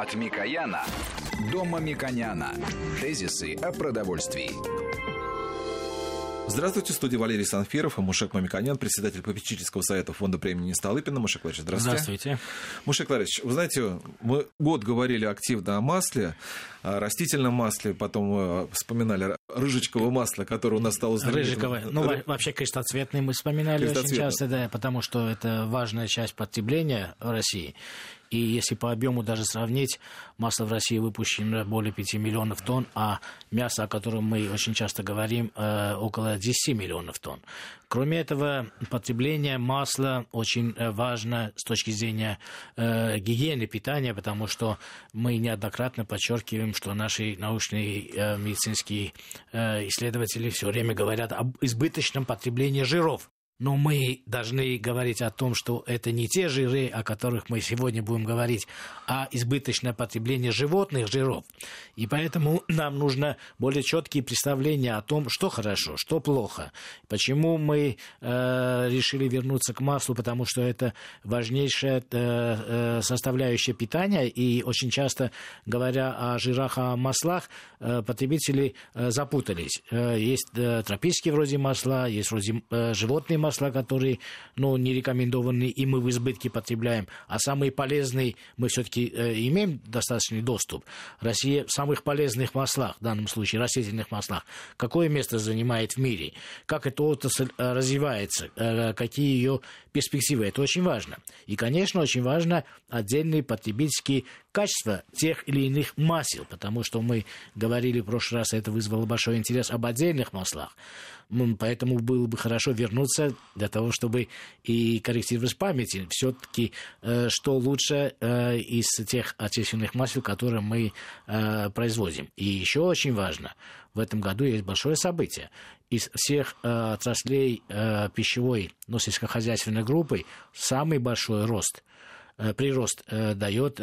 От Микояна до Мамиконяна. Тезисы о продовольствии. Здравствуйте, в студии Валерий Санфиров и Мушек Мамиканян, председатель попечительского совета фонда премии Столыпина. Мушек Владимирович, здравствуйте. Здравствуйте. Мушек Владимирович, вы знаете, мы год говорили активно о масле, растительном масле, потом э, вспоминали рыжечковое масло, которое у нас стало знаменитым. Рыжиковое. Ну, Ры... вообще, крестоцветное мы вспоминали очень часто, да, потому что это важная часть потребления в России. И если по объему даже сравнить, масло в России выпущено более 5 миллионов тонн, а мясо, о котором мы очень часто говорим, э, около 10 миллионов тонн. Кроме этого, потребление масла очень э, важно с точки зрения э, гигиены питания, потому что мы неоднократно подчеркиваем, что наши научные э, медицинские э, исследователи все время говорят об избыточном потреблении жиров. Но мы должны говорить о том, что это не те жиры, о которых мы сегодня будем говорить, а избыточное потребление животных жиров. И поэтому нам нужно более четкие представления о том, что хорошо, что плохо. Почему мы э, решили вернуться к маслу, потому что это важнейшая э, э, составляющая питания. И очень часто, говоря о жирах, о маслах, э, потребители э, запутались. Э, есть э, тропические вроде масла, есть вроде э, животные масла, масла, которые ну, не рекомендованы, и мы в избытке потребляем. А самые полезные мы все-таки э, имеем достаточный доступ. Россия в самых полезных маслах, в данном случае растительных маслах, какое место занимает в мире? Как эта отрасль э, развивается? Э, какие ее перспективы? Это очень важно. И, конечно, очень важно отдельные потребительские качества тех или иных масел, потому что мы говорили в прошлый раз, это вызвало большой интерес об отдельных маслах. Поэтому было бы хорошо вернуться для того, чтобы и корректировать память. Все-таки, э, что лучше э, из тех отечественных масел, которые мы э, производим. И еще очень важно, в этом году есть большое событие. Из всех отраслей пищевой, ну, сельскохозяйственной группы самый большой рост, прирост дает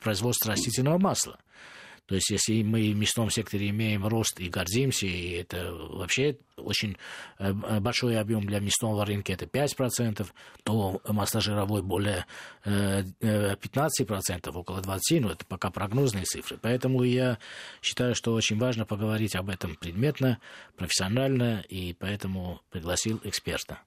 производство растительного масла. То есть, если мы в мясном секторе имеем рост и гордимся, и это вообще очень э, большой объем для мясного рынка, это 5%, то масложировой более 15%, э, около 20%, но это пока прогнозные цифры. Поэтому я считаю, что очень важно поговорить об этом предметно, профессионально, и поэтому пригласил эксперта.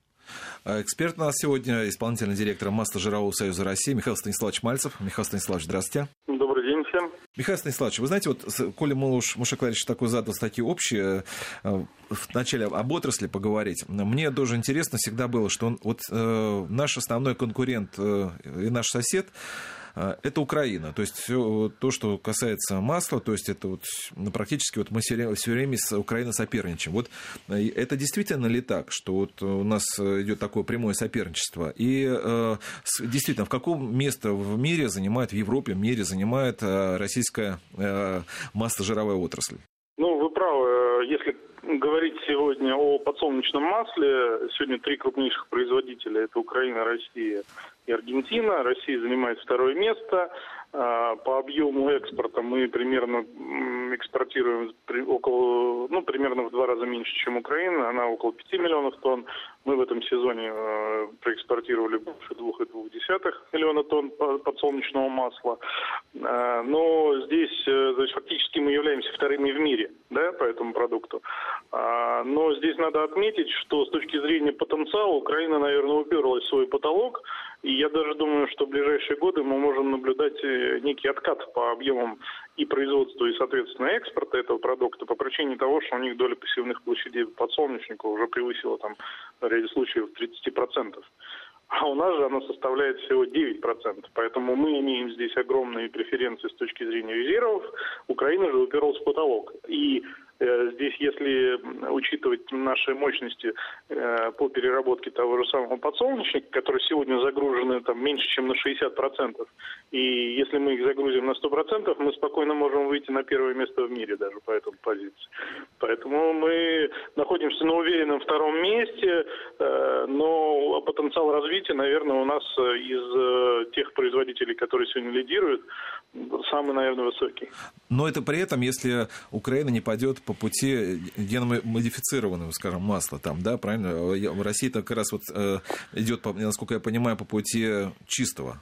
А эксперт у нас сегодня исполнительный директор Масложирового союза России Михаил Станиславович Мальцев. Михаил Станиславович, здравствуйте. Добрый всем. Михаил Станиславович, вы знаете, вот, коли Муш, Мушек Владимирович такой задал такие общие, э, вначале об отрасли поговорить, мне тоже интересно всегда было, что он, вот э, наш основной конкурент э, и наш сосед, это Украина. То есть все то, что касается масла, то есть это вот ну, практически вот мы все время с Украиной соперничаем. Вот э, это действительно ли так, что вот у нас идет такое прямое соперничество? И э, действительно, в каком место в мире занимает, в Европе, в мире занимает э, российская масло-жировая отрасль? Ну, вы правы. Если говорить сегодня о подсолнечном масле, сегодня три крупнейших производителя – это Украина, Россия и Аргентина. Россия занимает второе место. А, по объему экспорта мы примерно экспортируем около, ну, примерно в два раза меньше, чем Украина. Она около 5 миллионов тонн. Мы в этом сезоне э, проэкспортировали больше 2,2 миллиона тонн подсолнечного масла. Э, но здесь, э, есть фактически мы являемся вторыми в мире да, по этому продукту. А, но здесь надо отметить, что с точки зрения потенциала Украина, наверное, уперлась в свой потолок. И я даже думаю, что в ближайшие годы мы можем наблюдать некий откат по объемам и производства, и, соответственно, экспорта этого продукта по причине того, что у них доля пассивных площадей подсолнечника уже превысила там в ряде случаев 30%. А у нас же она составляет всего 9%. Поэтому мы имеем здесь огромные преференции с точки зрения резервов. Украина же уперлась в потолок. И здесь, если учитывать наши мощности э, по переработке того же самого подсолнечника, которые сегодня загружены там меньше, чем на 60%, и если мы их загрузим на 100%, мы спокойно можем выйти на первое место в мире даже по этому позиции. Поэтому мы находимся на уверенном втором месте, э, но потенциал развития, наверное, у нас из тех производителей, которые сегодня лидируют, самый, наверное, высокий. Но это при этом, если Украина не пойдет по пути геномодифицированного, скажем, масла там, да, правильно? В России как раз вот э, идет, насколько я понимаю, по пути чистого.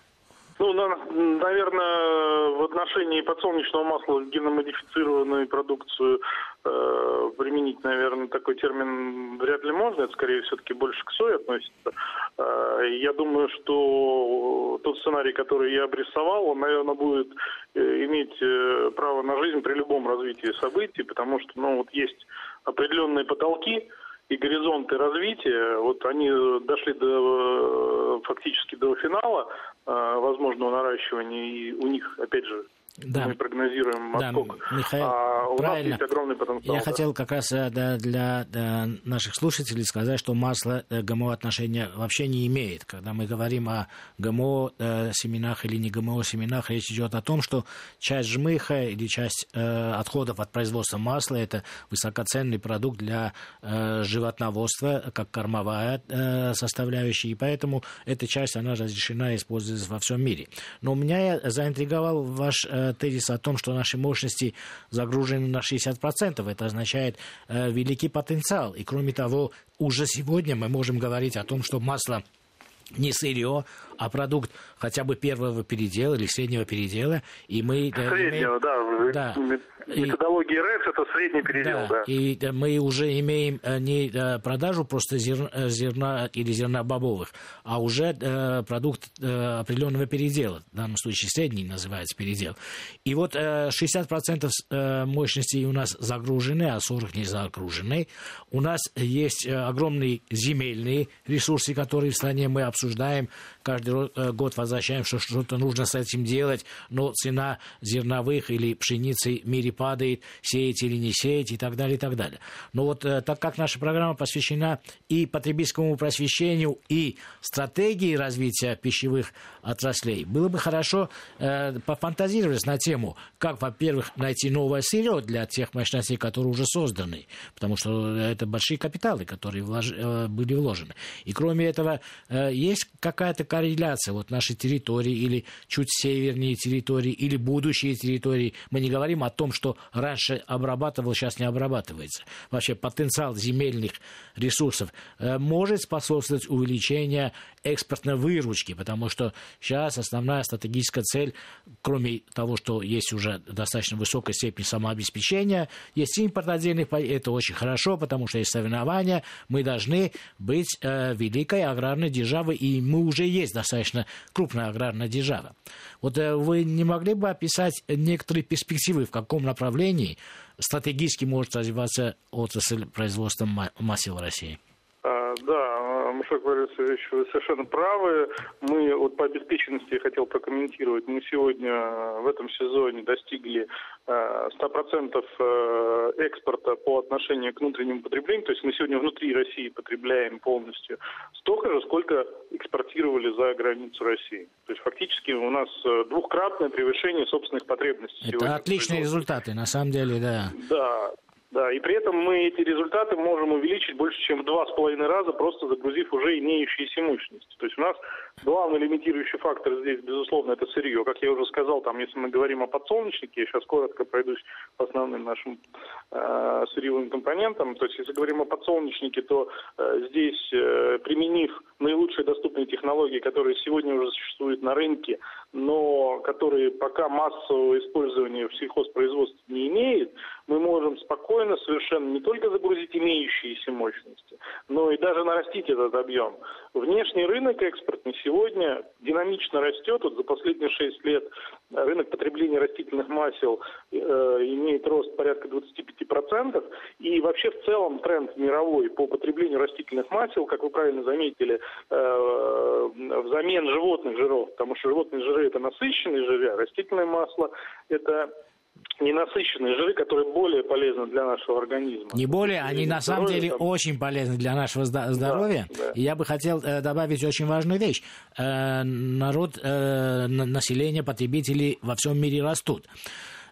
Ну, наверное, в отношении подсолнечного масла геномодифицированную продукцию э, применить, наверное, такой термин вряд ли можно. Это скорее все-таки больше к сое относится. Э, я думаю, что тот сценарий, который я обрисовал, он, наверное, будет э, иметь э, право на жизнь при любом развитии событий, потому что, ну, вот есть определенные потолки, и горизонты развития, вот они дошли до, э, фактически до финала возможного наращивания, и у них, опять же, да. мы прогнозируем отскок. Да, Михаил, а у правильно. нас есть огромный потенциал. Я да. хотел как раз э, да, для да, наших слушателей сказать, что масло э, ГМО отношения вообще не имеет. Когда мы говорим о ГМО э, семенах или не ГМО семенах, речь идет о том, что часть жмыха или часть отходов от производства масла это высокоценный продукт для животноводства, как кормовая составляющая, и поэтому эта часть она разрешена использоваться во всем мире. Но меня заинтриговал ваш э, тезис о том, что наши мощности загружены на 60%. Это означает э, великий потенциал. И кроме того, уже сегодня мы можем говорить о том, что масло не сырье, а продукт хотя бы первого передела или среднего передела. И мы, Среднего, имеем... да. да. Методология РЭС это средний передел, да. да. И мы уже имеем э, не э, продажу просто зерна, э, зерна или зерна бобовых, а уже продукт определенного передела. В данном случае средний называется передел. И вот 60% мощности у нас загружены, а 40% не загружены. У нас есть огромные земельные ресурсы, которые в стране мы обсуждаем. Каждый год возвращаем, что что-то нужно с этим делать, но цена зерновых или пшеницы в мире падает, сеять или не сеять и так далее, и так далее. Но вот э, так как наша программа посвящена и потребительскому просвещению, и стратегии развития пищевых отраслей, было бы хорошо э, пофантазировать на тему, как, во-первых, найти новое сырье для тех мощностей, которые уже созданы, потому что это большие капиталы, которые влож... э, были вложены. И кроме этого, э, есть какая-то корреляция вот нашей территории или чуть севернее территории или будущие территории. Мы не говорим о том, что что раньше обрабатывал, сейчас не обрабатывается. Вообще потенциал земельных ресурсов э, может способствовать увеличению экспортной выручки, потому что сейчас основная стратегическая цель, кроме того, что есть уже достаточно высокая степень самообеспечения, есть импорт отдельных, это очень хорошо, потому что есть соревнования, мы должны быть э, великой аграрной державой, и мы уже есть достаточно крупная аграрная держава. Вот э, вы не могли бы описать некоторые перспективы, в каком направлении стратегически может развиваться отрасль производства масел в России? Да, Мушек Борисович, вы совершенно правы. Мы вот по обеспеченности я хотел прокомментировать. Мы сегодня в этом сезоне достигли 100% э, экспорта по отношению к внутреннему потреблению. То есть мы сегодня внутри России потребляем полностью столько же, сколько экспортировали за границу России. То есть фактически у нас э, двухкратное превышение собственных потребностей. Это сегодня. отличные результаты, на самом деле, да. Да, да, и при этом мы эти результаты можем увеличить больше, чем в два с половиной раза, просто загрузив уже имеющиеся мощности. То есть у нас главный лимитирующий фактор здесь, безусловно, это сырье. Как я уже сказал, там, если мы говорим о подсолнечнике, я сейчас коротко пройдусь по основным нашим э, сырьевым компонентам. То есть если говорим о подсолнечнике, то э, здесь, э, применив наилучшие доступные технологии, которые сегодня уже существуют на рынке, но которые пока массового использования в сельхозпроизводстве не имеет, мы можем спокойно совершенно не только загрузить имеющиеся мощности, но и даже нарастить этот объем. Внешний рынок экспортный сегодня динамично растет. Вот за последние 6 лет рынок потребления растительных масел э, имеет рост порядка 25%. И вообще в целом тренд мировой по потреблению растительных масел, как вы правильно заметили, э, взамен животных жиров, потому что животные жиры это насыщенные жиры, а растительное масло это ненасыщенные жиры, которые более полезны для нашего организма. Не более, они на самом деле там... очень полезны для нашего здоровья. Да, да. И я бы хотел э, добавить очень важную вещь. Э, народ, э, население, потребители во всем мире растут.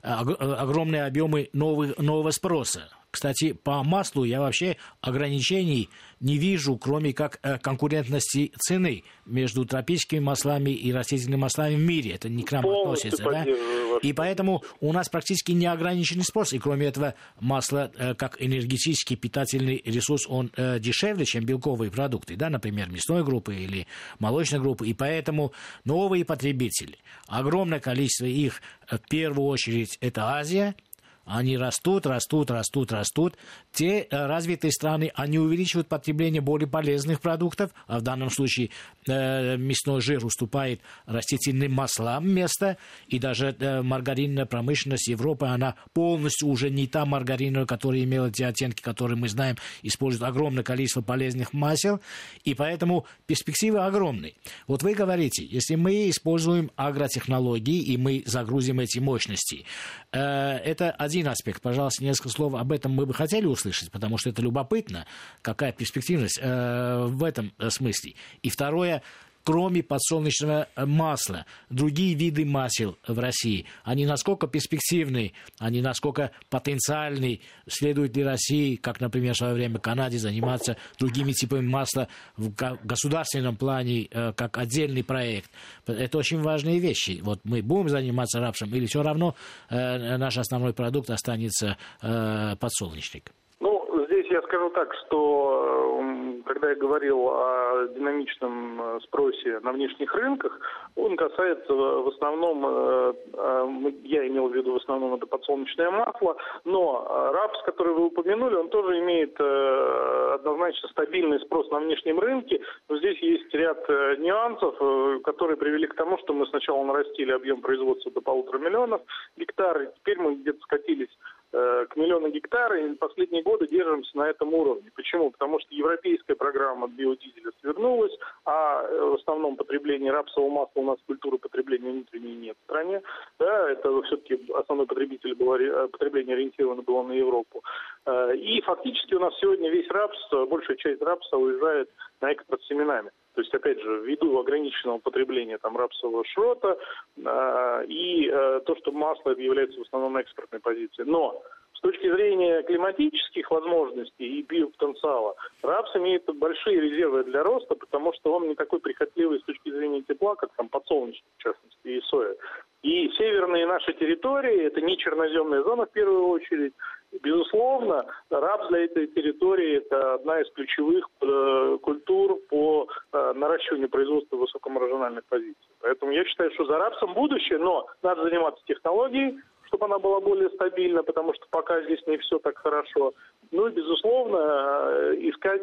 Огромные объемы новых, нового спроса Кстати, по маслу я вообще ограничений не вижу, кроме как э, конкурентности цены между тропическими маслами и растительными маслами в мире. Это не к нам Полностью относится. Да? И поэтому у нас практически неограниченный спрос. И кроме этого, масло э, как энергетический питательный ресурс, он э, дешевле, чем белковые продукты, да, например, мясной группы или молочной группы. И поэтому новые потребители, огромное количество их, в первую очередь, это Азия – они растут, растут, растут, растут. Те э, развитые страны, они увеличивают потребление более полезных продуктов, а в данном случае э, мясной жир уступает растительным маслам место, и даже э, маргаринная промышленность Европы, она полностью уже не та маргариновая, которая имела те оттенки, которые мы знаем, использует огромное количество полезных масел, и поэтому перспективы огромные. Вот вы говорите, если мы используем агротехнологии, и мы загрузим эти мощности, это один один аспект. Пожалуйста, несколько слов об этом мы бы хотели услышать, потому что это любопытно, какая перспективность э, в этом э, смысле. И второе, кроме подсолнечного масла, другие виды масел в России, они насколько перспективны, они насколько потенциальны, следует ли России, как, например, в свое время Канаде, заниматься другими типами масла в государственном плане, э, как отдельный проект. Это очень важные вещи. Вот мы будем заниматься рапсом или все равно э, наш основной продукт останется э, подсолнечник? я скажу так, что когда я говорил о динамичном э, спросе на внешних рынках, он касается в основном, э, э, я имел в виду в основном это подсолнечное масло, но рапс, который вы упомянули, он тоже имеет однозначно стабильный спрос на внешнем рынке, но здесь есть ряд нюансов, которые привели к тому, что мы сначала нарастили объем производства до полутора миллионов гектар, и теперь мы где-то скатились Э, к миллиону гектар, и последние годы держимся на этом уровне. Почему? Потому что европейская программа биодизеля свернулась, а э, в основном потребление рапсового масла у нас культуры потребления внутренней нет в стране. Да, это все-таки основной потребитель было, э, потребление ориентировано было на Европу. И фактически у нас сегодня весь рапс, большая часть рапса уезжает на экспорт семенами. То есть, опять же, ввиду ограниченного потребления там рапсового шрота э, и э, то, что масло является в основном экспортной позицией. Но с точки зрения климатических возможностей и биопотенциала, рапс имеет большие резервы для роста, потому что он не такой прихотливый с точки зрения тепла, как там подсолнечник, в частности, и соя. И северные наши территории, это не черноземная зона в первую очередь, Безусловно, рапс для этой территории – это одна из ключевых э, культур по э, наращиванию производства высокомаржинальных позиций. Поэтому я считаю, что за рапсом будущее, но надо заниматься технологией, чтобы она была более стабильна, потому что пока здесь не все так хорошо. Ну и, безусловно, э, искать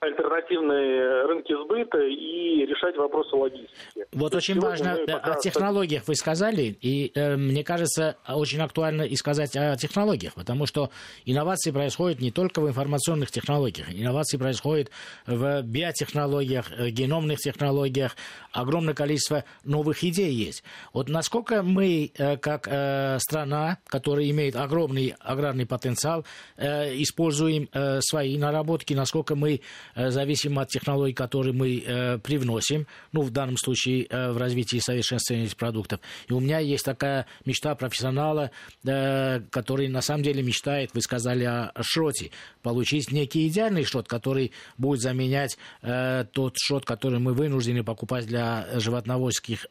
альтернативные рынки сбыта и решать вопросы логистики. Вот очень важно, пока... о технологиях вы сказали, и э, мне кажется, очень актуально и сказать о технологиях, потому что инновации происходят не только в информационных технологиях, инновации происходят в биотехнологиях, э, геномных технологиях, огромное количество новых идей есть. Вот насколько мы, э, как э, страна, которая имеет огромный аграрный потенциал, э, используем э, свои наработки, насколько мы Э, зависимо от технологий, которые мы э, привносим, ну, в данном случае э, в развитии совершенствования этих продуктов. И у меня есть такая мечта профессионала, который на самом деле мечтает, вы сказали о шроте, получить некий идеальный шрот, который будет заменять тот шрот, который мы вынуждены покупать для животноводческих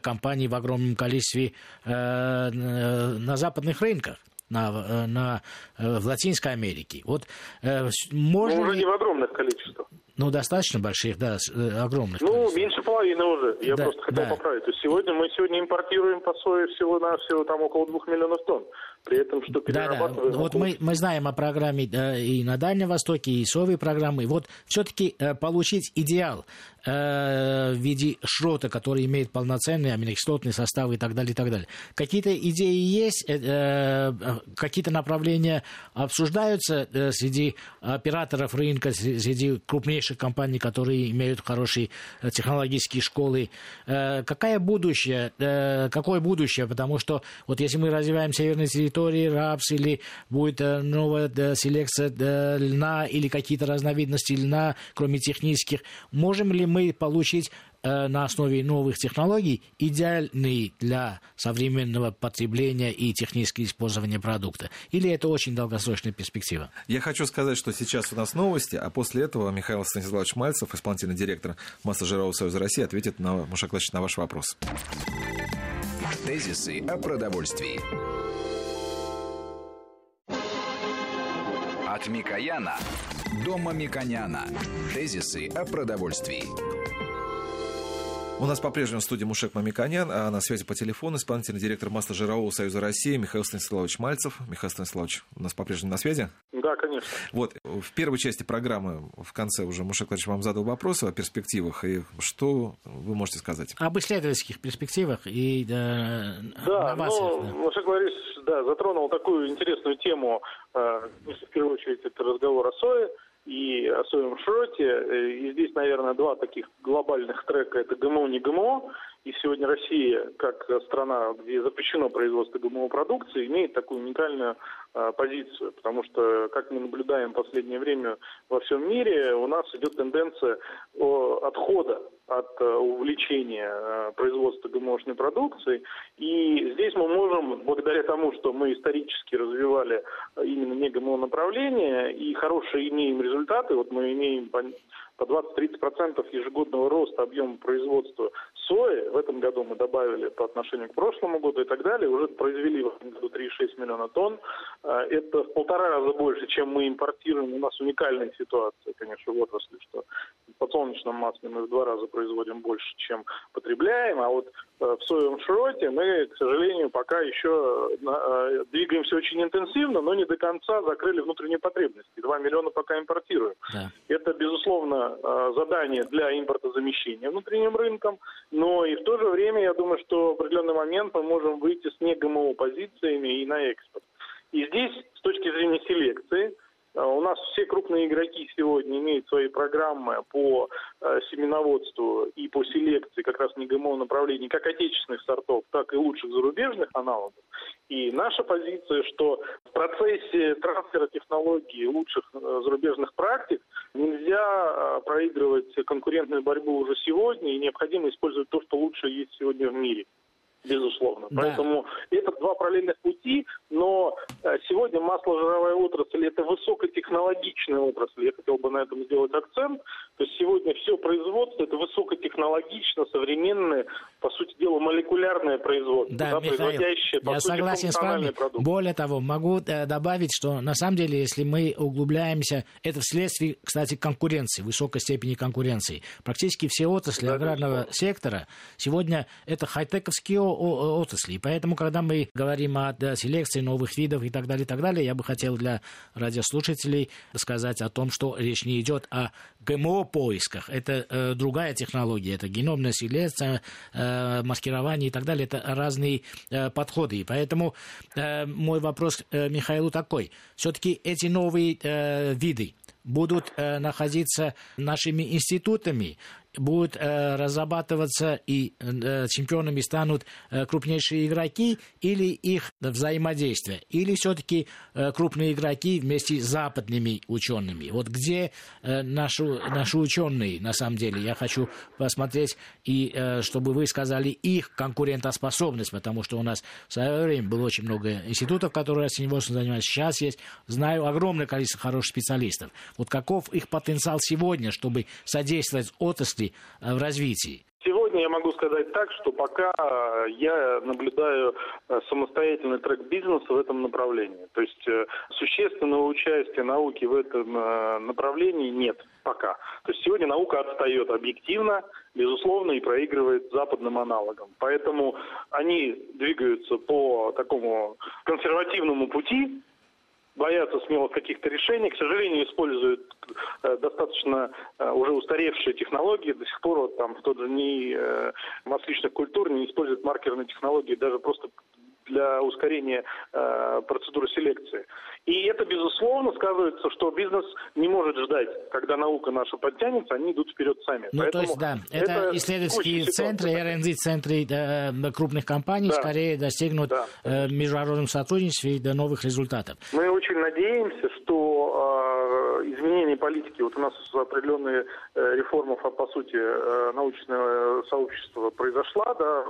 компаний в огромном количестве на западных рынках на, на, в Латинской Америке. Вот э, можно ну, уже не в огромных количествах. Ну, достаточно больших, да, э, огромных. Ну, количеств. меньше половины уже. Я да, просто хотел да. поправить. То есть сегодня мы сегодня импортируем по сое всего на всего там около двух миллионов тонн. При этом, что перерабатываем... Да, да. Вот мы, мы знаем о программе да, и на Дальнем Востоке, и соевой программы. Вот все-таки э, получить идеал э, в виде шрота, который имеет полноценный аминокислотный состав и так далее, и так далее. Какие-то идеи есть, э, э, какие-то направления обсуждаются э, среди операторов рынка, среди крупнейших компаний, которые имеют хорошие э, технологические школы. Э, какое будущее? Э, какое будущее? Потому что вот если мы развиваем северные территории, рапс, или будет э, новая да, селекция да, льна, или какие-то разновидности льна, кроме технических. Можем ли мы получить э, на основе новых технологий идеальный для современного потребления и технического использования продукта? Или это очень долгосрочная перспектива? Я хочу сказать, что сейчас у нас новости, а после этого Михаил Станиславович Мальцев, исполнительный директор Массажирового союза России, ответит на, Мушек на ваш вопрос. Тезисы о продовольствии. От Микояна до Мамиконяна. Тезисы о продовольствии. У нас по-прежнему в студии Мушек Мамиконян, а на связи по телефону исполнительный директор Масло-Жирового союза России Михаил Станиславович Мальцев. Михаил Станиславович, у нас по-прежнему на связи? Да, конечно. Вот, в первой части программы, в конце уже Мушек Владимирович вам задал вопросы о перспективах, и что вы можете сказать? Об исследовательских перспективах и э, да, ну, да. Мушек Владимирович да, затронул такую интересную тему, э, в первую очередь это разговор о сое, и о соевом шроте. Э, и здесь, наверное, два таких глобальных трека. Это ГМО, не ГМО. И сегодня Россия, как страна, где запрещено производство ГМО-продукции, имеет такую уникальную э, позицию. Потому что, как мы наблюдаем в последнее время во всем мире, у нас идет тенденция отхода от э, увлечения э, производства ГМОшной продукции. И здесь мы можем, благодаря тому, что мы исторически развивали именно не ГМО направление и хорошие имеем результаты, вот мы имеем по 20-30% ежегодного роста объема производства сои. В этом году мы добавили по отношению к прошлому году и так далее. Уже произвели в этом году 3,6 миллиона тонн. А, это в полтора раза больше, чем мы импортируем. У нас уникальная ситуация, конечно, в отрасли, что в подсолнечном масле мы в два раза производим больше, чем потребляем. А вот э, в соевом шроте мы, к сожалению, пока еще э, двигаемся очень интенсивно, но не до конца закрыли внутренние потребности. 2 миллиона пока импортируем. Да. Это, безусловно, Э, задание для импортозамещения внутренним рынком, но и в то же время я думаю, что в определенный момент мы можем выйти с не ГМО позициями и на экспорт. И здесь, с точки зрения селекции, э, у нас все крупные игроки сегодня имеют свои программы по э, семеноводству и по селекции как раз не ГМО направлений, как отечественных сортов, так и лучших зарубежных аналогов. И наша позиция, что в процессе трансфера технологий лучших зарубежных практик Нельзя а, проигрывать конкурентную борьбу уже сегодня, и необходимо использовать то, что лучше есть сегодня в мире безусловно. Да. Поэтому это два параллельных пути, но э, сегодня масло-жировая отрасль это высокотехнологичная отрасль. Я хотел бы на этом сделать акцент. То есть сегодня все производство это высокотехнологично, современное, по сути дела, молекулярное производство. Да, да Михаил, я согласен с вами. Продукт. Более того, могу э, добавить, что на самом деле, если мы углубляемся, это вследствие, кстати, конкуренции, высокой степени конкуренции. Практически все отрасли да, аграрного сектора сегодня это хай-тековские отрасли. Поэтому, когда мы говорим о селекции новых видов и так далее, и так далее, я бы хотел для радиослушателей сказать о том, что речь не идет о ГМО-поисках. Это э, другая технология, это геномная селекция, э, маскирование и так далее. Это разные э, подходы. И поэтому э, мой вопрос э, Михаилу такой. Все-таки эти новые э, виды, будут э, находиться нашими институтами, будут э, разрабатываться и э, чемпионами станут э, крупнейшие игроки или их взаимодействие, или все-таки э, крупные игроки вместе с западными учеными. Вот где э, наши, наши ученые, на самом деле, я хочу посмотреть, и э, чтобы вы сказали их конкурентоспособность, потому что у нас в свое время было очень много институтов, которые растениеводством занимались, сейчас есть, знаю, огромное количество хороших специалистов. Вот каков их потенциал сегодня, чтобы содействовать отрасли отрасли э, в развитии? Сегодня я могу сказать так, что пока э, я наблюдаю э, самостоятельный трек бизнеса в этом направлении. То есть существенного участия науки в этом направлении нет пока. То есть сегодня наука отстает объективно, безусловно, и проигрывает западным аналогам. Поэтому они двигаются по такому консервативному пути, боятся смелых каких-то решений, к сожалению, используют э, достаточно э, уже устаревшие технологии. До сих пор вот, там в тот же НИИ э, масличных культур не используют маркерные технологии даже просто для ускорения э, процедуры селекции. И это, безусловно, сказывается, что бизнес не может ждать, когда наука наша подтянется, они идут вперед сами. Ну, Поэтому то есть, да, это, это исследовательские центры, R&D-центры э, крупных компаний да. скорее достигнут да. э, международным сотрудничеством и до новых результатов. Мы очень надеемся, что э, изменение политики, вот у нас определенные э, реформы, по сути, э, научное сообщество произошла да,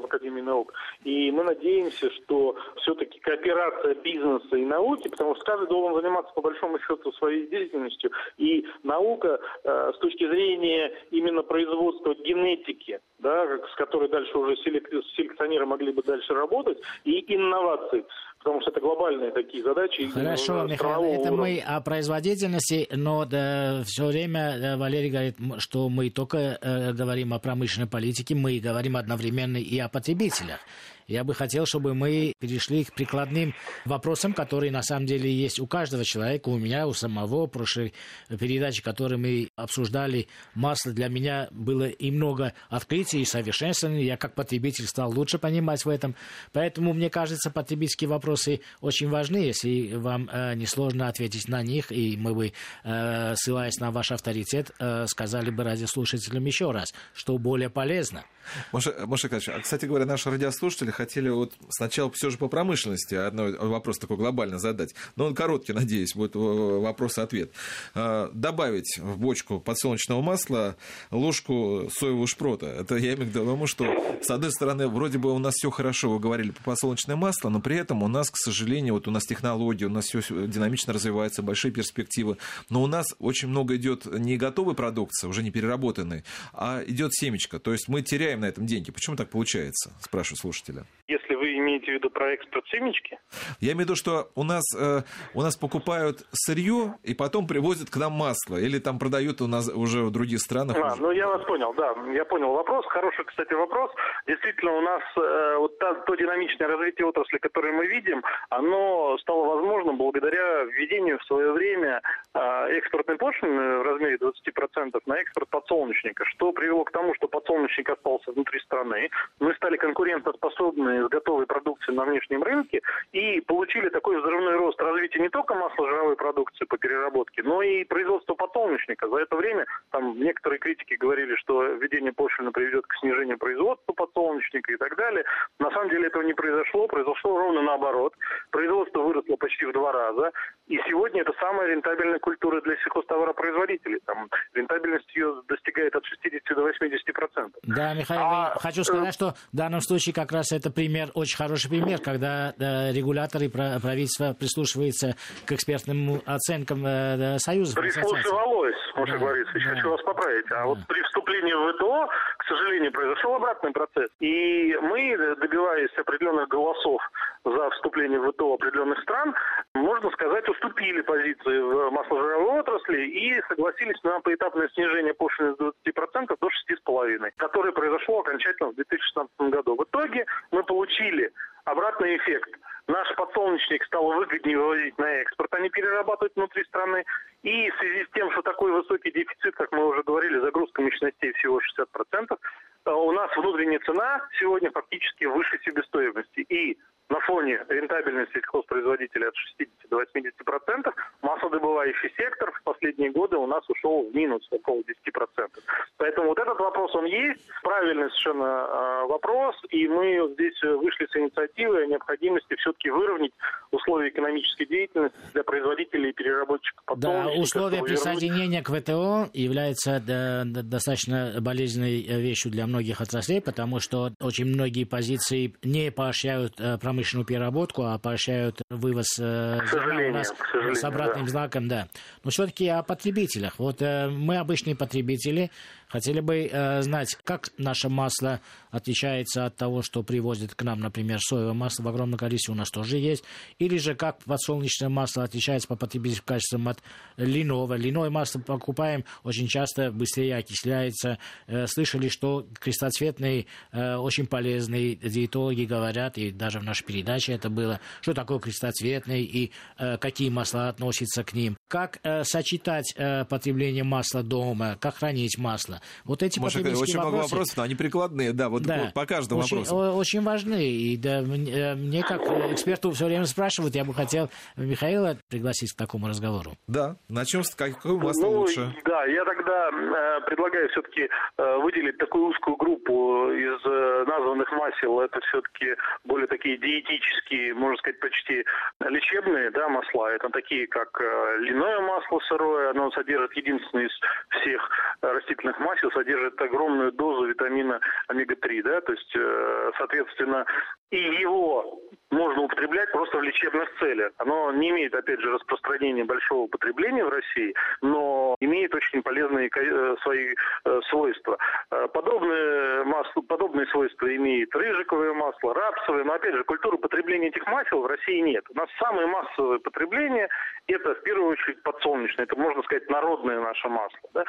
в Академии наук, и мы надеемся, что все-таки кооперация бизнеса и науки, потому что каждый должен заниматься по большому счету своей деятельностью, и наука с точки зрения именно производства генетики, да, с которой дальше уже селекционеры могли бы дальше работать, и инноваций потому что это глобальные такие задачи. Хорошо, Михаил, это уровня. мы о производительности, но да, все время да, Валерий говорит, что мы только э, говорим о промышленной политике, мы говорим одновременно и о потребителях. Я бы хотел, чтобы мы перешли к прикладным вопросам, которые на самом деле есть у каждого человека, у меня, у самого. В прошлой передаче, которую мы обсуждали, масло для меня было и много открытий, и совершенствований. Я как потребитель стал лучше понимать в этом. Поэтому, мне кажется, потребительские вопросы очень важны. Если вам э, несложно ответить на них, и мы бы, э, ссылаясь на ваш авторитет, э, сказали бы радиослушателям еще раз, что более полезно. Маша, Маша а, кстати говоря, наши радиослушатели хотели вот сначала все же по промышленности одно, вопрос такой глобально задать. Но он короткий, надеюсь, будет вопрос-ответ. А, добавить в бочку подсолнечного масла ложку соевого шпрота. Это я имею в виду тому, что, с одной стороны, вроде бы у нас все хорошо, вы говорили по подсолнечное масло, но при этом у нас, к сожалению, вот у нас технологии, у нас все динамично развивается, большие перспективы. Но у нас очень много идет не готовой продукции, уже не переработанной, а идет семечко. То есть мы теряем на этом деньги. Почему так получается, спрашиваю слушателя. Если вы имеете в виду про экспорт семечки? Я имею в виду, что у нас, э, у нас покупают сырье и потом привозят к нам масло. Или там продают у нас уже в других странах. А, ну я вас понял, да. Я понял вопрос. Хороший, кстати, вопрос. Действительно, у нас э, вот та, то динамичное развитие отрасли, которое мы видим, оно стало возможным благодаря введению в свое время э, экспортной пошлины в размере 20% на экспорт подсолнечника, что привело к тому, что подсолнечник остался внутри страны. Мы стали конкурентоспособны с готовой продукцией на внешнем рынке и получили такой взрывной рост развития не только масложировой продукции по переработке, но и производства подсолнечника. За это время там некоторые критики говорили, что введение пошлины приведет к снижению производства подсолнечника и так далее. На самом деле этого не произошло, произошло ровно наоборот. Производство выросло почти в два раза, и сегодня это самая рентабельная культура для сельхозтоваропроизводителей. Там рентабельность ее достигает от 60 до 80 процентов. Да, Михаил, а, хочу сказать, э, что в данном случае как раз это пример, очень хороший пример, когда э, регуляторы и правительство прислушиваются к экспертным оценкам э, Союза. Прислушивалось, Маша да. хочу вас поправить. А вот при вступлении в ВТО, к сожалению, произошел обратный процесс. И мы, добиваясь определенных голосов за вступление в ВТО определенных стран, можно сказать, уступили позиции в масложировой отрасли и согласились на поэтапное снижение пошлины с 20% до 6,5%, которое произошло окончательно в 2016 году. В итоге мы получили обратный эффект. Наш подсолнечник стал выгоднее вывозить на экспорт, а не перерабатывать внутри страны. И в связи с тем, что такой высокий дефицит, как мы уже говорили, загрузка мощностей всего 60%, э, у нас внутренняя цена сегодня фактически выше себестоимости. И на фоне рентабельности сельхозпроизводителя от 60 до 80 процентов, маслодобывающий сектор в последние годы у нас ушел в минус около 10 процентов. Поэтому вот этот вопрос, он есть, правильный совершенно э, вопрос, и мы здесь вышли с инициативой о необходимости все-таки выровнять условия экономической деятельности для производителей и переработчиков Да, условия присоединения к ВТО являются да, достаточно болезненной вещью для многих отраслей, потому что очень многие позиции не поощряют э, промышленность промышленную переработку, а поощряют вывоз э, к сожалению, нас к сожалению, с обратным да. знаком, да. Но все-таки о потребителях. Вот э, мы обычные потребители, хотели бы э, знать, как наше масло отличается от того, что привозят к нам, например, соевое масло в огромном количестве у нас тоже есть, или же как подсолнечное масло отличается по потребительским качествам от льняного. Льняное масло покупаем очень часто быстрее окисляется. Э, слышали, что крестоцветный э, очень полезный, диетологи говорят, и даже в нашей передаче это было, что такое крестоцветный и э, какие масла относятся к ним. Как э, сочетать э, потребление масла дома, как хранить масло. Вот эти Может, потребительские очень вопросы... много вопросов, но они прикладные, да, вот, да, вот по каждому очень, вопросу. Очень важны. И да, мне, мне, как эксперту, все время спрашивают, я бы хотел Михаила пригласить к такому разговору. Да, начнем с какой масло ну, лучше? Да, я тогда э, предлагаю все-таки э, выделить такую узкую группу из э, названных масел. Это все-таки более такие диетические, можно сказать, почти лечебные да, масла. Это такие, как э, льняное масло сырое, оно содержит единственное из всех растительных масел, содержит огромную дозу витамина омега-3, да, то есть, э, соответственно, и его можно употреблять просто в лечебных целях. Оно не имеет, опять же, распространения большого потребления в России, но имеет очень полезные э, свои э, свойства. Э, подобные, масло, подобные свойства имеет рыжиковое масло, рапсовое, но, опять же, культуры потребления этих масел в России нет. У нас самое массовое потребление – это, в первую очередь, подсолнечное. Это, можно сказать, народное наше масло. Да?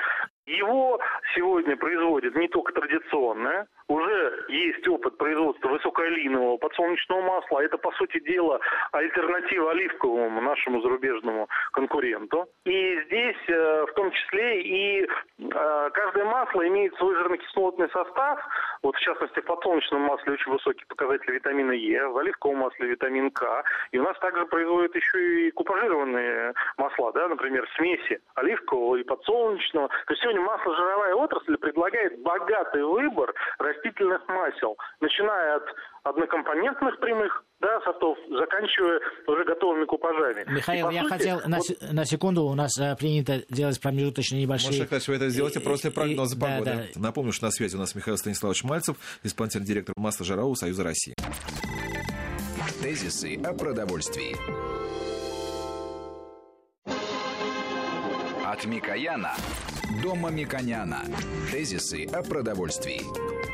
Его сегодня производят не только традиционное, уже есть опыт производства подсолнечного масла. Это, по сути дела, альтернатива оливковому нашему зарубежному конкуренту. И здесь э, в том числе и э, каждое масло имеет свой жирно-кислотный состав. Вот в частности в подсолнечном масле очень высокий показатель витамина Е, в оливковом масле витамин К. И у нас также производят еще и купажированные масла, да, например, смеси оливкового и подсолнечного. То есть сегодня масло-жировая отрасль предлагает богатый выбор растительных масел, начиная от однокомпонентных прямых да, сортов, заканчивая уже готовыми купажами. Михаил, я сути, хотел вот... на, на секунду, у нас э, принято делать промежуточные небольшие... Может, кстати, вы это сделаете после прогноза да, погоды. Да. Напомню, что на связи у нас Михаил Станиславович Мальцев, исполнительный директор масла ЖРАУ Союза России. Тезисы о продовольствии. От Микояна до Мамиконяна. Тезисы о продовольствии.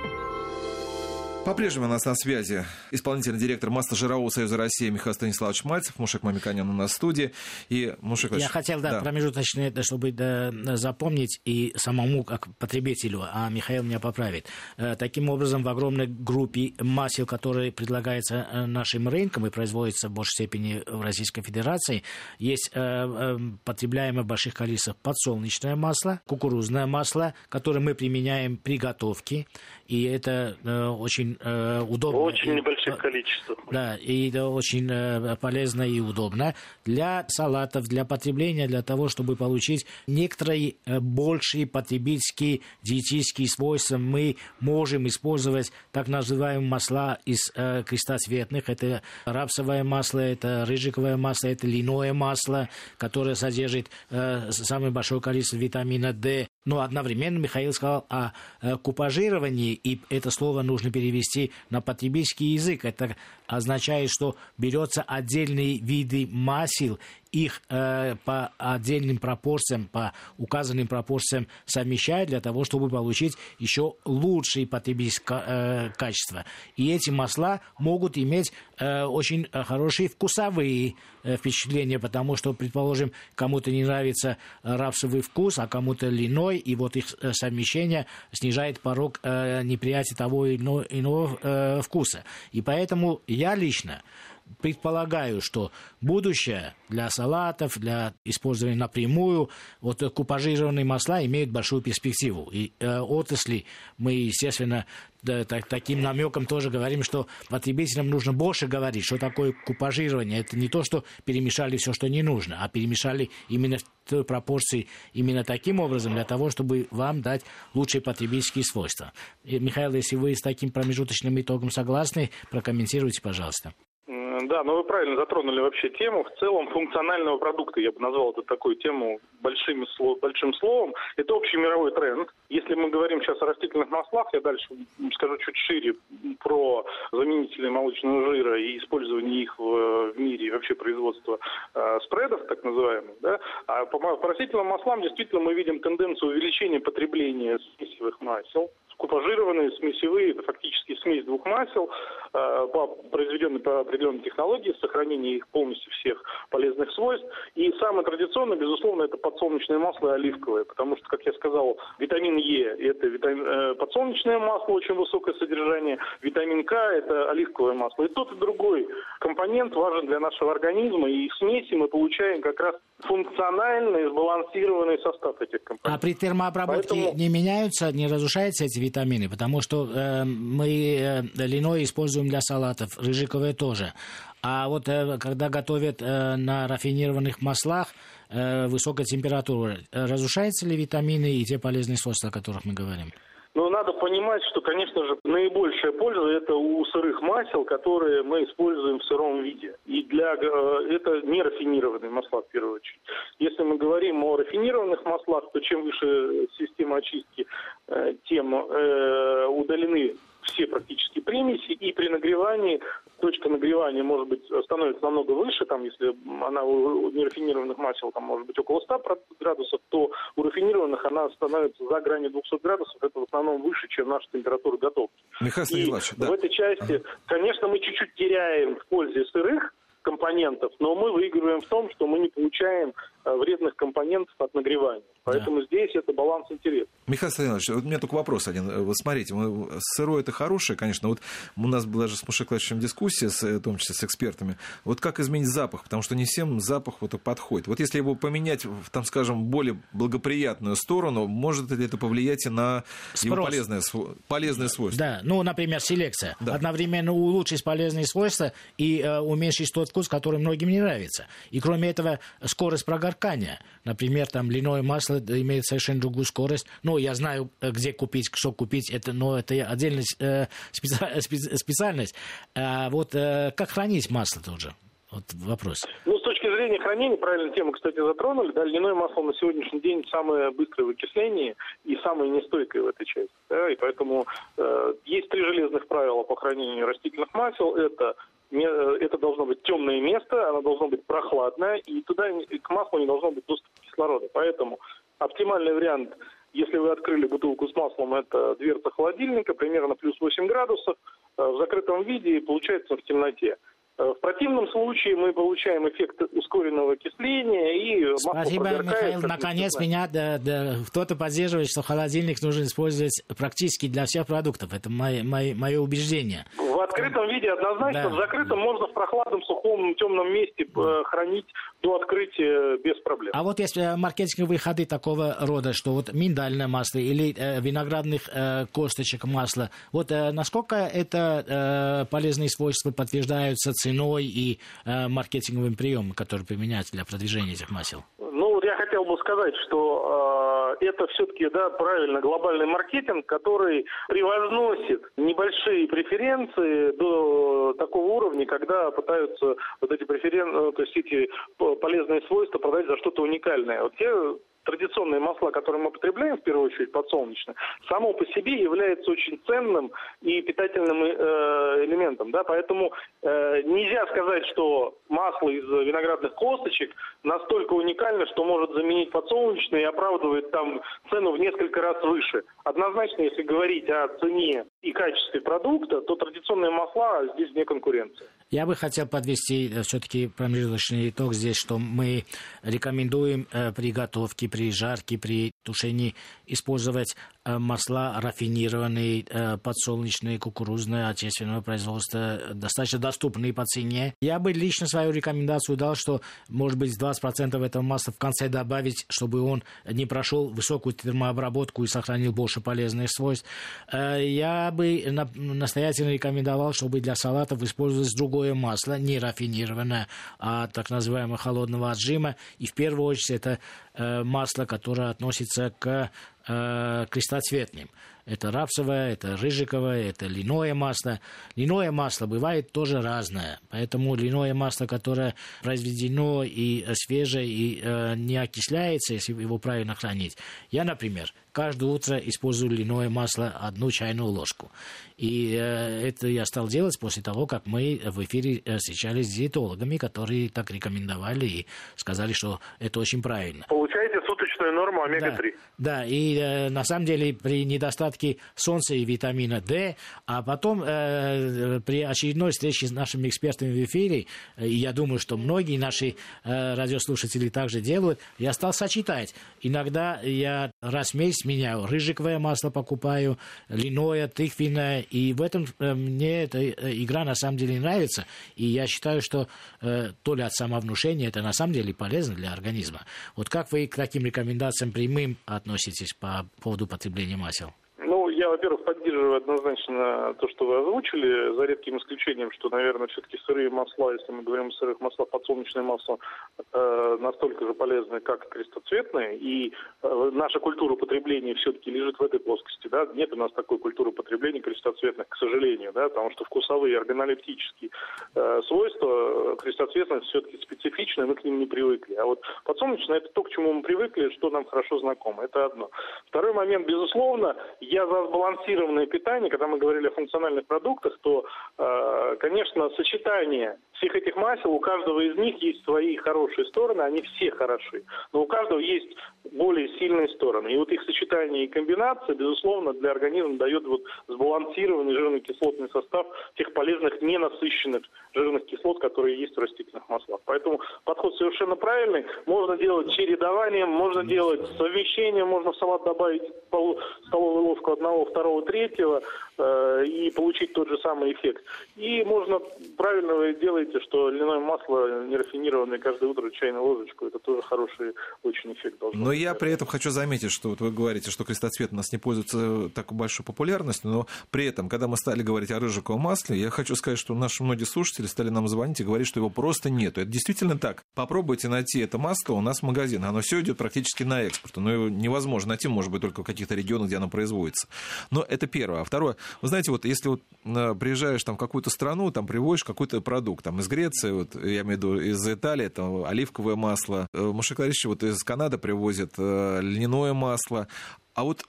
По-прежнему у нас на связи исполнительный директор масла ЖРАО Союза России Михаил Станиславович Мальцев, Мушек Мамиканян у нас в студии. И Мушек Я хотел, да, да. промежуточно, чтобы да, запомнить и самому как потребителю, а Михаил меня поправит. Э, таким образом, в огромной группе масел, которые предлагаются э, нашим рынкам и производятся в большей степени в Российской Федерации, есть э, потребляемое в больших количествах подсолнечное масло, кукурузное масло, которое мы применяем при готовке, и это очень э, удобно. Очень небольших количествах. Да, и это очень э, полезно и удобно для салатов, для потребления, для того, чтобы получить некоторые э, большие потребительские диетические свойства. Мы можем использовать так называемые масла из э, крестоцветных. Это рапсовое масло, это рыжиковое масло, это льняное масло, которое содержит э, самое большое количество витамина D. Но одновременно Михаил сказал о э, купажировании, и это слово нужно перевести на потребительский язык. Это означает, что берется отдельные виды масел, их э, по отдельным пропорциям, по указанным пропорциям совмещают для того, чтобы получить еще лучшие потребительское э, качество. И эти масла могут иметь э, очень хорошие вкусовые э, впечатления, потому что, предположим, кому-то не нравится рапсовый вкус, а кому-то льняной, и вот их э, совмещение снижает порог э, неприятия того или иного, иного э, вкуса. И поэтому я лично предполагаю, что будущее для салатов, для использования напрямую, вот купажированные масла имеют большую перспективу. И э, отрасли мы, естественно, да, так, таким намеком тоже говорим, что потребителям нужно больше говорить, что такое купажирование. Это не то, что перемешали все, что не нужно, а перемешали именно в той пропорции, именно таким образом, для того, чтобы вам дать лучшие потребительские свойства. И, Михаил, если вы с таким промежуточным итогом согласны, прокомментируйте, пожалуйста. Да, но вы правильно затронули вообще тему. В целом функционального продукта, я бы назвал это такую тему большим, большим словом. Это общий мировой тренд. Если мы говорим сейчас о растительных маслах, я дальше скажу чуть шире про заменители молочного жира и использование их в мире и вообще производство э, спредов, так называемых. Да? А по, по растительным маслам действительно мы видим тенденцию увеличения потребления смесевых масел купажированные, смесевые, это фактически смесь двух масел. По, произведенный по определенной технологии, сохранение их полностью всех полезных свойств. И самое традиционное, безусловно, это подсолнечное масло и оливковое, потому что, как я сказал, витамин Е – это витамин, э, подсолнечное масло, очень высокое содержание, витамин К – это оливковое масло. И тот, и другой компонент важен для нашего организма, и в смеси мы получаем как раз функциональный, сбалансированный состав этих компонентов. А при термообработке Поэтому... не меняются, не разрушаются эти витамины? Потому что э, мы э, линой используем для салатов, рыжиковые тоже. А вот э, когда готовят э, на рафинированных маслах, э, высокая температура, разрушаются ли витамины и те полезные свойства, о которых мы говорим? Но надо понимать, что, конечно же, наибольшая польза это у сырых масел, которые мы используем в сыром виде. И для это не рафинированные масла в первую очередь. Если мы говорим о рафинированных маслах, то чем выше система очистки, тем удалены все практически примеси, и при нагревании точка нагревания может быть становится намного выше, там, если она у нерафинированных масел там может быть около 100 градусов, то у рафинированных она становится за гранью 200 градусов, это в основном выше, чем наша температура готовки. Михаил и да. в этой части, конечно, мы чуть-чуть теряем в пользе сырых, компонентов, но мы выигрываем в том, что мы не получаем вредных компонентов от нагревания. Поэтому да. здесь это баланс интересов. Михаил Станиславович, вот у меня только вопрос один. Вот смотрите, мы, сырое это хорошее, конечно. Вот у нас была же с Мушеклавичем дискуссия, с, в том числе с экспертами. Вот как изменить запах? Потому что не всем запах вот подходит. Вот если его поменять в, там, скажем, более благоприятную сторону, может ли это повлиять на Спрос. его полезные, полезные свойства? Да, ну, например, селекция. Да. Одновременно улучшить полезные свойства и э, уменьшить тот вкус, который многим не нравится. И кроме этого, скорость прогоркания. Например, там льняное масло имеет совершенно другую скорость. Ну, я знаю, э, где купить, что купить, это, но это отдельная э, специ, специальность. А вот э, как хранить масло тоже? Вот вопрос. Ну, с точки зрения хранения, правильно тему, кстати, затронули. Да, льняное масло на сегодняшний день самое быстрое в и самое нестойкое в этой части. Да, и поэтому э, есть три железных правила по хранению растительных масел. Это это должно быть темное место, оно должно быть прохладное, и туда к маслу не должно быть доступа кислорода. Поэтому оптимальный вариант, если вы открыли бутылку с маслом, это дверца холодильника, примерно плюс 8 градусов, э, в закрытом виде и получается в темноте. Э, в противном случае мы получаем эффект ускоренного окисления и Спасибо, Михаил. Наконец меня да, да, кто-то поддерживает, что холодильник нужно использовать практически для всех продуктов. Это мое, мое, мое убеждение. В открытом виде однозначно. Да. В закрытом можно в прохладном, сухом, темном месте э, хранить до открытия без проблем. А вот если маркетинговые ходы такого рода, что вот миндальное масло или э, виноградных э, косточек масла, вот э, насколько это э, полезные свойства подтверждаются ценой и э, маркетинговым приемом, который применяется для продвижения этих масел? Ну, вот я хотел бы сказать, что э, это все-таки, да, правильно, глобальный маркетинг, который превозносит небольшие преференции до такого уровня, когда пытаются вот эти преференции, то есть эти полезные свойства продать за что-то уникальное. Вот те традиционные масла, которые мы потребляем, в первую очередь подсолнечное, само по себе является очень ценным и питательным э, элементом. Да? Поэтому э, нельзя сказать, что масло из виноградных косточек настолько уникально, что может заменить подсолнечное и оправдывает там цену в несколько раз выше. Однозначно, если говорить о цене и качестве продукта, то традиционные масла здесь не конкуренция. Я бы хотел подвести э, все-таки промежуточный итог здесь, что мы рекомендуем э, при готовке, при жарке, при тушении использовать Э, масла рафинированные, подсолнечные, кукурузные, отечественного производства, достаточно доступные по цене. Я бы лично свою рекомендацию дал, что, может быть, 20% этого масла в конце добавить, чтобы он не прошел высокую термообработку и сохранил больше полезных свойств. Я бы настоятельно рекомендовал, чтобы для салатов использовалось другое масло, не рафинированное, а так называемого холодного отжима. И в первую очередь это масло, которое относится к э, крестоцветным. Это рапсовое, это рыжиковое, это льняное масло. Льняное масло бывает тоже разное. Поэтому льняное масло, которое произведено и свежее, и э, не окисляется, если его правильно хранить. Я, например, каждое утро использую льняное масло одну чайную ложку. И э, это я стал делать после того, как мы в эфире э, встречались с диетологами, которые так рекомендовали и сказали, что это очень правильно. Получаете добавочная норма омега-3. Да, да, и э, на самом деле при недостатке солнца и витамина D, а потом э, при очередной встрече с нашими экспертами в эфире, э, я думаю, что многие наши э, радиослушатели также делают, я стал сочетать. Иногда я раз в месяц меняю рыжиковое масло покупаю, льняное, тыквенное, и в этом э, мне эта э, игра на самом деле нравится, и я считаю, что э, то ли от самовнушения это на самом деле полезно для организма. Вот как вы к таким рекомендациям прямым относитесь по поводу потребления масел? Поддерживаю однозначно то, что вы озвучили, за редким исключением, что, наверное, все-таки сырые масла, если мы говорим о сырых маслах, подсолнечное масло э, настолько же полезны, как и крестоцветные, и э, наша культура потребления все-таки лежит в этой плоскости, да, нет у нас такой культуры потребления крестоцветных, к сожалению, да, потому что вкусовые органолептические э, свойства крестоцветных все-таки специфичны, мы к ним не привыкли, а вот подсолнечное это то, к чему мы привыкли, что нам хорошо знакомо, это одно. Второй момент, безусловно, я за сбалансированное питание, когда мы говорили о функциональных продуктах, то, э, конечно, сочетание всех этих масел, у каждого из них есть свои хорошие стороны, они все хороши, но у каждого есть более сильные стороны. И вот их сочетание и комбинация, безусловно, для организма дает вот сбалансированный жирно-кислотный состав тех полезных ненасыщенных жирных кислот, которые есть в растительных маслах. Поэтому подход совершенно правильный. Можно делать чередованием, можно делать совмещением, можно в салат добавить пол, столовую ложку одного, второго, третьего э, и получить тот же самый эффект. И можно, правильно вы делаете, что льняное масло нерафинированное каждое утро чайную ложечку, это тоже хороший очень эффект должен Но я при этом хочу заметить, что вот вы говорите, что крестоцвет у нас не пользуется такой большой популярностью, но при этом, когда мы стали говорить о рыжиковом масле, я хочу сказать, что наши многие слушатели стали нам звонить и говорить, что его просто нету. Это действительно так. Попробуйте найти это масло у нас в магазине. Оно все идет практически на экспорт. Но его невозможно найти, может быть, только в каких-то регионах, где оно производится. Но это первое. А второе, вы знаете, вот если вот э, приезжаешь там в какую-то страну, там привозишь какой-то продукт, там из Греции, вот я имею в виду из Италии, там оливковое масло, э, Маша вот из Канады привозят э, льняное масло, а вот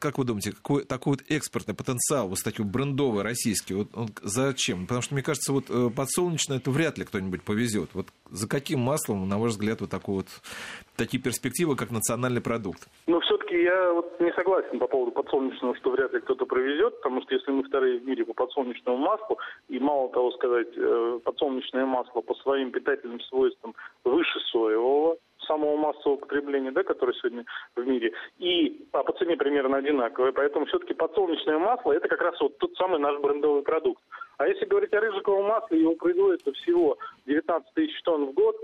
как вы думаете, какой такой вот экспортный потенциал, вот такой брендовый российский, вот он зачем? Потому что, мне кажется, вот э, подсолнечное это вряд ли кто-нибудь повезет. Вот за каким маслом, на ваш взгляд, вот такой вот такие перспективы, как национальный продукт? Ну, я вот не согласен по поводу подсолнечного, что вряд ли кто-то провезет, потому что если мы вторые в мире по подсолнечному маслу, и мало того сказать, э, подсолнечное масло по своим питательным свойствам выше соевого, самого массового потребления, да, которое сегодня в мире, и а по цене примерно одинаковое. Поэтому все-таки подсолнечное масло это как раз вот тот самый наш брендовый продукт. А если говорить о рыжиковом масле, его производится всего 19 тысяч тонн в год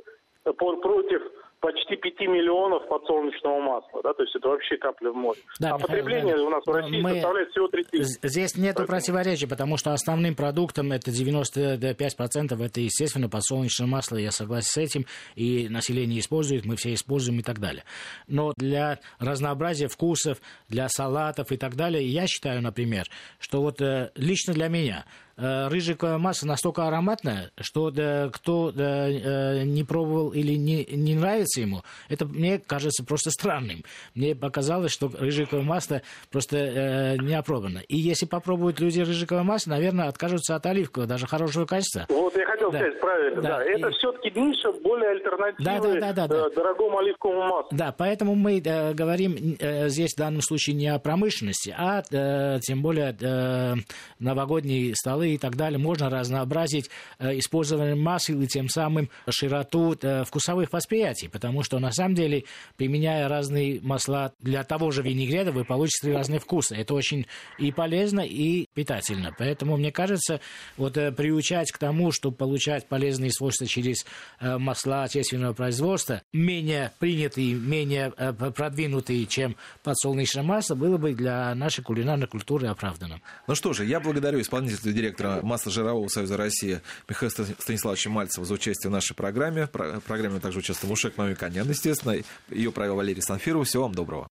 против почти 5 миллионов подсолнечного масла, да, то есть это вообще капля в море. Да, а потребление да, у нас в России мы... составляет всего 3 тысячи. Здесь нет Поэтому... противоречий, потому что основным продуктом это 95% это, естественно, подсолнечное масло, я согласен с этим, и население использует, мы все используем и так далее. Но для разнообразия вкусов, для салатов и так далее, я считаю, например, что вот э, лично для меня – рыжиковая масса настолько ароматная, что да, кто да, э, не пробовал или не, не нравится ему, это мне кажется просто странным. Мне показалось, что рыжиковое масло просто э, не опробовано. И если попробуют люди рыжиковое масло, наверное, откажутся от оливкового, даже хорошего качества. Вот я хотел да. сказать правильно, да. да. Это и... все-таки ниша более альтернативы да, да, да, да, да. дорогому оливковому маслу. Да, поэтому мы э, говорим э, здесь в данном случае не о промышленности, а э, тем более э, новогодние столы и так далее, можно разнообразить э, использование масел и тем самым широту э, вкусовых восприятий, потому что на самом деле, применяя разные масла для того же винегрета, вы получите разные вкусы. Это очень и полезно, и питательно. Поэтому, мне кажется, вот э, приучать к тому, чтобы получать полезные свойства через масла отечественного производства, менее принятые, менее продвинутые, чем подсолнечное масло, было бы для нашей кулинарной культуры оправданным. Ну что же, я благодарю исполнительного директора директора Масло-жирового союза России Михаила Станиславовича Мальцева за участие в нашей программе. В программе также участвовал Мушек Мамиканян, естественно. Ее провел Валерий Санфиров. Всего вам доброго.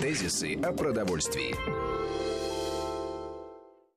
Тезисы о продовольствии.